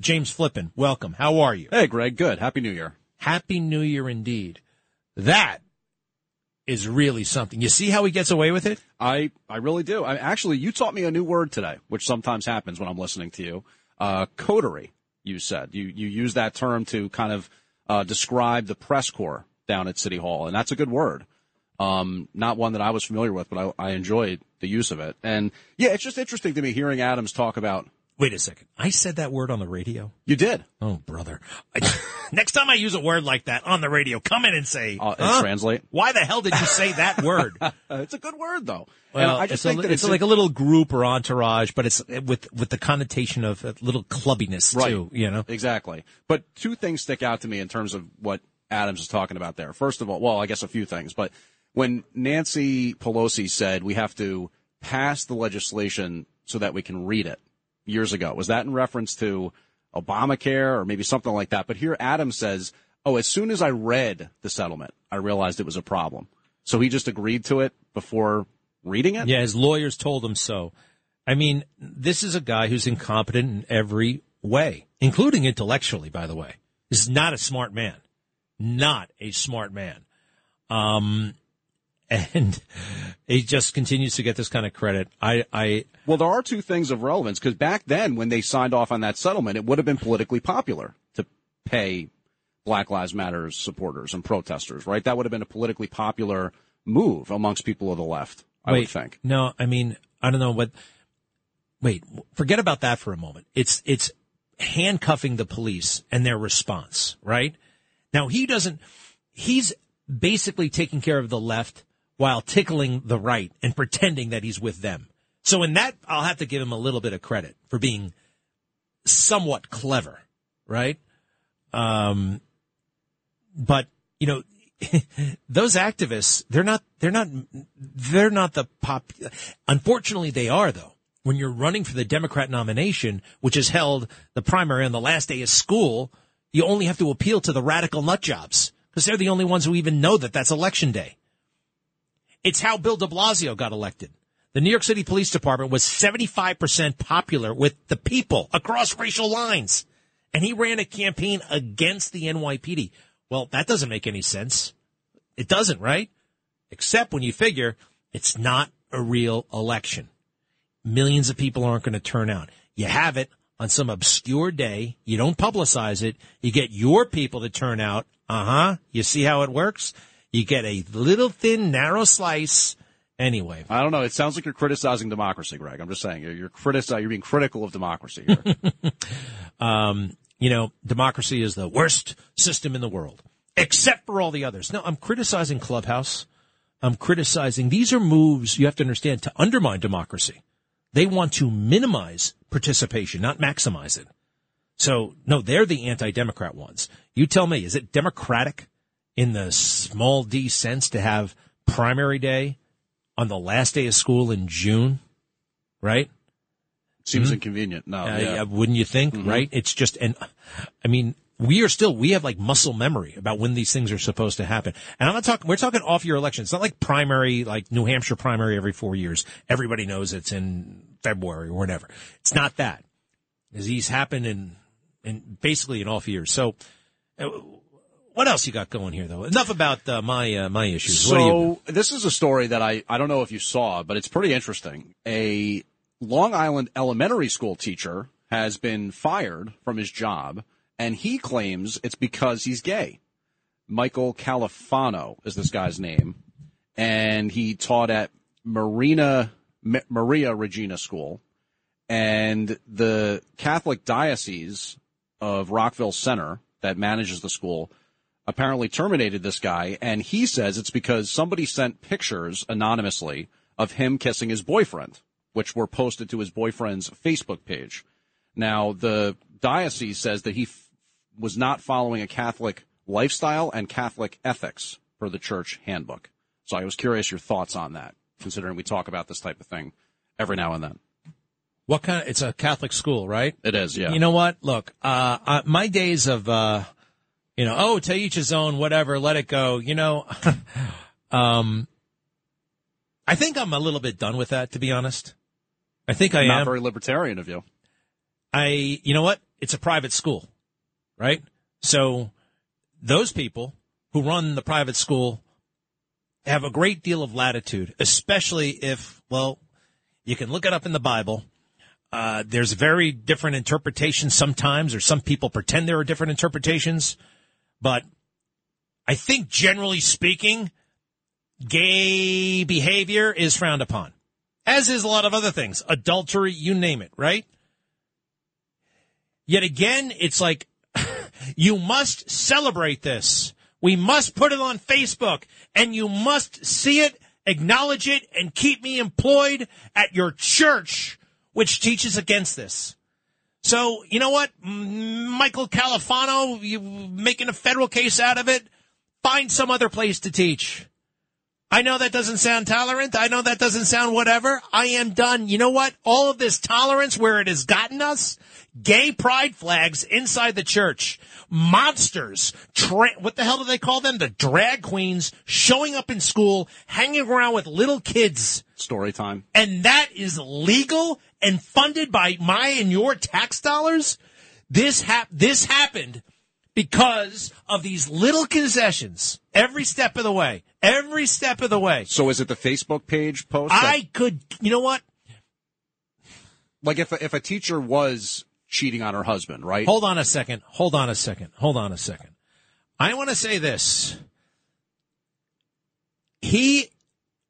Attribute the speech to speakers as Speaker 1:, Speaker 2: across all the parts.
Speaker 1: James Flippin, welcome. How are you?
Speaker 2: Hey, Greg. Good. Happy New Year.
Speaker 1: Happy New Year indeed. That is really something. You see how he gets away with it?
Speaker 2: I, I really do. I, actually, you taught me a new word today, which sometimes happens when I'm listening to you. Uh, coterie, you said. You, you use that term to kind of, uh, describe the press corps down at City Hall, and that's a good word. Um, not one that I was familiar with, but I, I enjoyed the use of it. And yeah, it's just interesting to me hearing Adams talk about
Speaker 1: Wait a second. I said that word on the radio?
Speaker 2: You did.
Speaker 1: Oh, brother. I, next time I use a word like that on the radio, come in and say,
Speaker 2: uh,
Speaker 1: huh?
Speaker 2: translate.
Speaker 1: Why the hell did you say that word?
Speaker 2: it's a good word though.
Speaker 1: Well,
Speaker 2: and I just
Speaker 1: it's,
Speaker 2: think
Speaker 1: a,
Speaker 2: that
Speaker 1: it's,
Speaker 2: it's,
Speaker 1: like a little group or entourage, but it's with with the connotation of a little clubbiness
Speaker 2: right.
Speaker 1: too, you know?
Speaker 2: Exactly. But two things stick out to me in terms of what Adams is talking about there. First of all, well, I guess a few things, but when Nancy Pelosi said we have to pass the legislation so that we can read it years ago. Was that in reference to Obamacare or maybe something like that? But here Adam says, oh, as soon as I read the settlement, I realized it was a problem. So he just agreed to it before reading it?
Speaker 1: Yeah, his lawyers told him so. I mean, this is a guy who's incompetent in every way, including intellectually, by the way. This is not a smart man. Not a smart man. Um, and he just continues to get this kind of credit. I, I,
Speaker 2: well, there are two things of relevance because back then, when they signed off on that settlement, it would have been politically popular to pay Black Lives Matter supporters and protesters, right? That would have been a politically popular move amongst people of the left. I
Speaker 1: wait,
Speaker 2: would think.
Speaker 1: No, I mean, I don't know what. Wait, forget about that for a moment. It's it's handcuffing the police and their response, right? Now he doesn't. He's basically taking care of the left while tickling the right and pretending that he's with them. So in that, I'll have to give him a little bit of credit for being somewhat clever, right? Um, but you know, those activists, they're not, they're not, they're not the pop. Unfortunately, they are though. When you're running for the Democrat nomination, which is held the primary on the last day of school, you only have to appeal to the radical nut jobs because they're the only ones who even know that that's election day. It's how Bill de Blasio got elected. The New York City Police Department was 75% popular with the people across racial lines. And he ran a campaign against the NYPD. Well, that doesn't make any sense. It doesn't, right? Except when you figure it's not a real election. Millions of people aren't going to turn out. You have it on some obscure day. You don't publicize it. You get your people to turn out. Uh huh. You see how it works? You get a little thin, narrow slice. Anyway,
Speaker 2: I don't know. It sounds like you're criticizing democracy, Greg. I'm just saying you're you're, critici- you're being critical of democracy here.
Speaker 1: um, you know, democracy is the worst system in the world, except for all the others. No, I'm criticizing Clubhouse. I'm criticizing. These are moves you have to understand to undermine democracy. They want to minimize participation, not maximize it. So, no, they're the anti-democrat ones. You tell me, is it democratic in the small d sense to have primary day on the last day of school in June? Right?
Speaker 2: Seems mm-hmm. inconvenient. No,
Speaker 1: uh,
Speaker 2: yeah.
Speaker 1: wouldn't you think? Mm-hmm. Right? It's just, and I mean, we are still, we have like muscle memory about when these things are supposed to happen. And I'm not talking, we're talking off year elections. It's not like primary, like New Hampshire primary every four years. Everybody knows it's in February or whatever. It's not that. These happen in, in basically in off years. So, uh, what else you got going here, though? Enough about uh, my uh, my issues.
Speaker 2: So this is a story that I I don't know if you saw, but it's pretty interesting. A Long Island elementary school teacher has been fired from his job, and he claims it's because he's gay. Michael Califano is this guy's name, and he taught at Marina Maria Regina School, and the Catholic Diocese of Rockville Centre that manages the school apparently terminated this guy, and he says it's because somebody sent pictures anonymously of him kissing his boyfriend, which were posted to his boyfriend's Facebook page. Now, the diocese says that he f- was not following a Catholic lifestyle and Catholic ethics per the church handbook. So I was curious your thoughts on that, considering we talk about this type of thing every now and then.
Speaker 1: What kind of, it's a Catholic school, right?
Speaker 2: It is, yeah.
Speaker 1: You know what? Look, uh, uh, my days of, uh, you know, oh, to each his own, whatever, let it go. You know, um, I think I'm a little bit done with that, to be honest. I think I am
Speaker 2: Not
Speaker 1: am.
Speaker 2: very libertarian of you.
Speaker 1: I, you know what? it's a private school, right? So those people who run the private school have a great deal of latitude, especially if, well, you can look it up in the Bible. Uh, there's very different interpretations sometimes, or some people pretend there are different interpretations. But I think generally speaking, gay behavior is frowned upon, as is a lot of other things, adultery, you name it, right? Yet again, it's like, you must celebrate this. We must put it on Facebook and you must see it, acknowledge it, and keep me employed at your church, which teaches against this. So, you know what? Michael Califano, you making a federal case out of it? Find some other place to teach. I know that doesn't sound tolerant. I know that doesn't sound whatever. I am done. You know what? All of this tolerance where it has gotten us, gay pride flags inside the church, monsters, tra- what the hell do they call them? The drag queens showing up in school, hanging around with little kids.
Speaker 2: Story time.
Speaker 1: And that is legal and funded by my and your tax dollars. This hap- this happened because of these little concessions every step of the way. Every step of the way.
Speaker 2: So is it the Facebook page post?
Speaker 1: I could, you know what?
Speaker 2: like if a, if a teacher was cheating on her husband, right?
Speaker 1: Hold on a second. Hold on a second. Hold on a second. I want to say this. He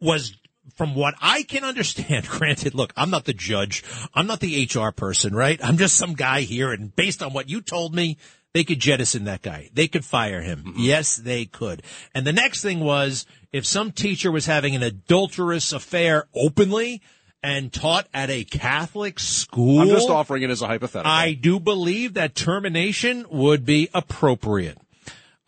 Speaker 1: was, from what I can understand, granted, look, I'm not the judge. I'm not the HR person, right? I'm just some guy here. And based on what you told me, they could jettison that guy. They could fire him. Mm-hmm. Yes, they could. And the next thing was if some teacher was having an adulterous affair openly, and taught at a Catholic school.
Speaker 2: I'm just offering it as a hypothetical.
Speaker 1: I do believe that termination would be appropriate.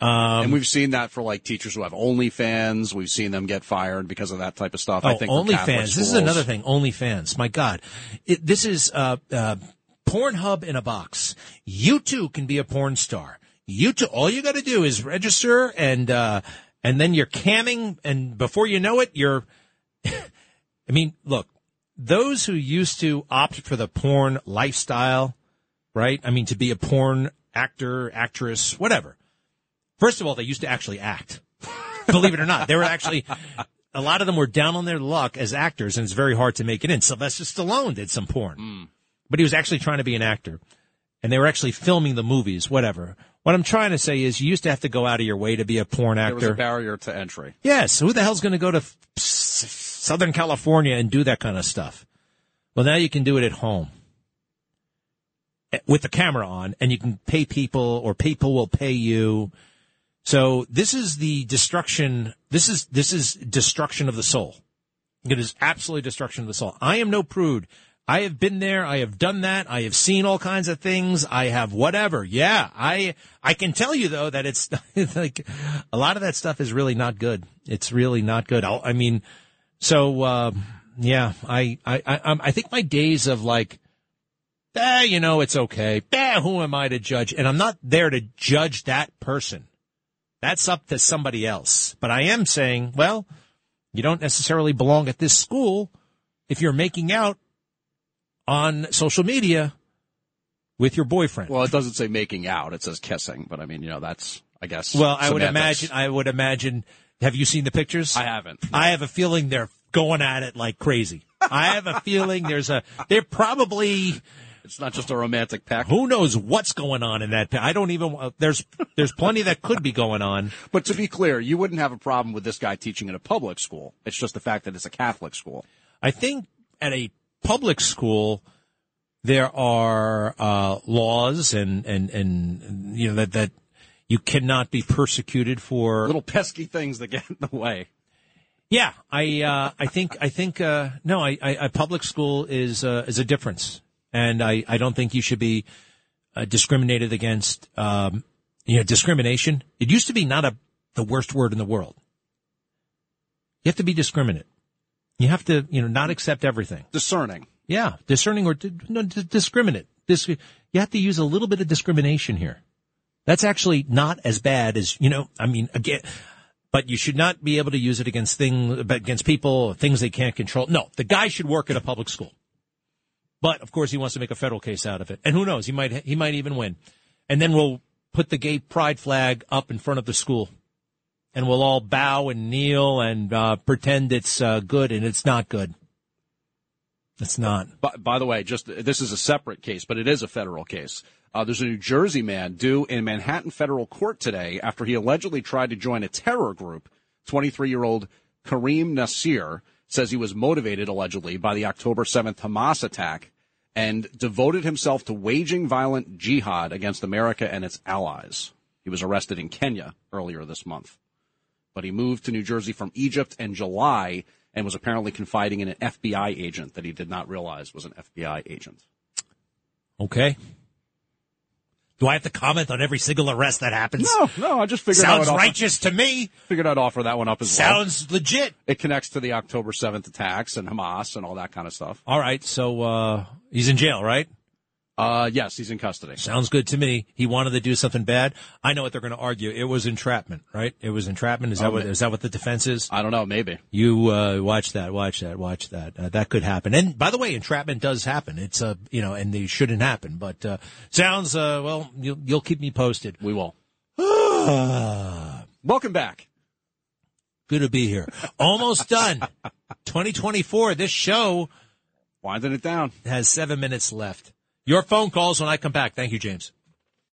Speaker 2: Um, and we've seen that for like teachers who have OnlyFans. We've seen them get fired because of that type of stuff.
Speaker 1: Oh,
Speaker 2: I think
Speaker 1: OnlyFans. This is another thing. OnlyFans. My God, it, this is uh, uh, Pornhub in a box. You too can be a porn star. You too. All you got to do is register, and uh, and then you're camming, and before you know it, you're. I mean, look, those who used to opt for the porn lifestyle, right? I mean, to be a porn actor, actress, whatever. First of all, they used to actually act. Believe it or not, they were actually. A lot of them were down on their luck as actors, and it's very hard to make it in. Sylvester Stallone did some porn. Mm but he was actually trying to be an actor. And they were actually filming the movies, whatever. What I'm trying to say is you used to have to go out of your way to be a porn actor.
Speaker 2: There was a barrier to entry.
Speaker 1: Yes. Who the hell's going to go to Southern California and do that kind of stuff? Well, now you can do it at home eh, with the camera on and you can pay people or people will pay you. So this is the destruction. This is, this is destruction of the soul. It is absolutely destruction of the soul. I am no prude. I have been there. I have done that. I have seen all kinds of things. I have whatever. Yeah. I, I can tell you though that it's, like a lot of that stuff is really not good. It's really not good. I'll, i mean, so, uh, yeah, I, I, I, I think my days of like, eh, you know, it's okay. Eh, who am I to judge? And I'm not there to judge that person. That's up to somebody else. But I am saying, well, you don't necessarily belong at this school if you're making out on social media with your boyfriend.
Speaker 2: Well, it doesn't say making out; it says kissing. But I mean, you know, that's I guess.
Speaker 1: Well, I would imagine. I would imagine. Have you seen the pictures?
Speaker 2: I haven't.
Speaker 1: I have a feeling they're going at it like crazy. I have a feeling there's a. They're probably.
Speaker 2: It's not just a romantic pact.
Speaker 1: Who knows what's going on in that? I don't even. Uh, there's there's plenty that could be going on.
Speaker 2: But to be clear, you wouldn't have a problem with this guy teaching in a public school. It's just the fact that it's a Catholic school.
Speaker 1: I think at a public school, there are uh, laws and, and and you know that that you cannot be persecuted for
Speaker 2: little pesky things that get in the way.
Speaker 1: Yeah, I uh, I think I think uh, no, I, I, public school is uh, is a difference, and I, I don't think you should be uh, discriminated against. Um, you know, discrimination. It used to be not a the worst word in the world. You have to be discriminate. You have to, you know, not accept everything.
Speaker 2: Discerning.
Speaker 1: Yeah, discerning or no, discriminate. This, you have to use a little bit of discrimination here. That's actually not as bad as, you know, I mean, again, but you should not be able to use it against things, against people, things they can't control. No, the guy should work at a public school. But of course, he wants to make a federal case out of it, and who knows? He might he might even win, and then we'll put the gay pride flag up in front of the school, and we'll all bow and kneel and uh, pretend it's uh, good, and it's not good. It's not.
Speaker 2: By, by, the way, just this is a separate case, but it is a federal case. Uh, there's a New Jersey man due in Manhattan federal court today after he allegedly tried to join a terror group. 23 year old Kareem Nasir says he was motivated allegedly by the October 7th Hamas attack and devoted himself to waging violent jihad against America and its allies. He was arrested in Kenya earlier this month. But he moved to New Jersey from Egypt in July and was apparently confiding in an FBI agent that he did not realize was an FBI agent.
Speaker 1: Okay. Do I have to comment on every single arrest that happens?
Speaker 2: No, no. I just figured
Speaker 1: sounds
Speaker 2: out
Speaker 1: righteous to me.
Speaker 2: Figured I'd offer that one up as
Speaker 1: sounds
Speaker 2: well.
Speaker 1: Sounds legit.
Speaker 2: It connects to the October seventh attacks and Hamas and all that kind of stuff.
Speaker 1: All right, so uh, he's in jail, right?
Speaker 2: Uh, yes, he's in custody.
Speaker 1: Sounds good to me. He wanted to do something bad. I know what they're going to argue. It was entrapment, right? It was entrapment. Is that oh, what is that what the defense is?
Speaker 2: I don't know. Maybe
Speaker 1: you uh, watch that, watch that, watch that. Uh, that could happen. And by the way, entrapment does happen. It's a uh, you know, and they shouldn't happen. But uh, sounds uh, well. You'll, you'll keep me posted.
Speaker 2: We will. Welcome back.
Speaker 1: Good to be here. Almost done. 2024. This show
Speaker 2: winding it down
Speaker 1: has seven minutes left. Your phone calls when I come back. Thank you, James.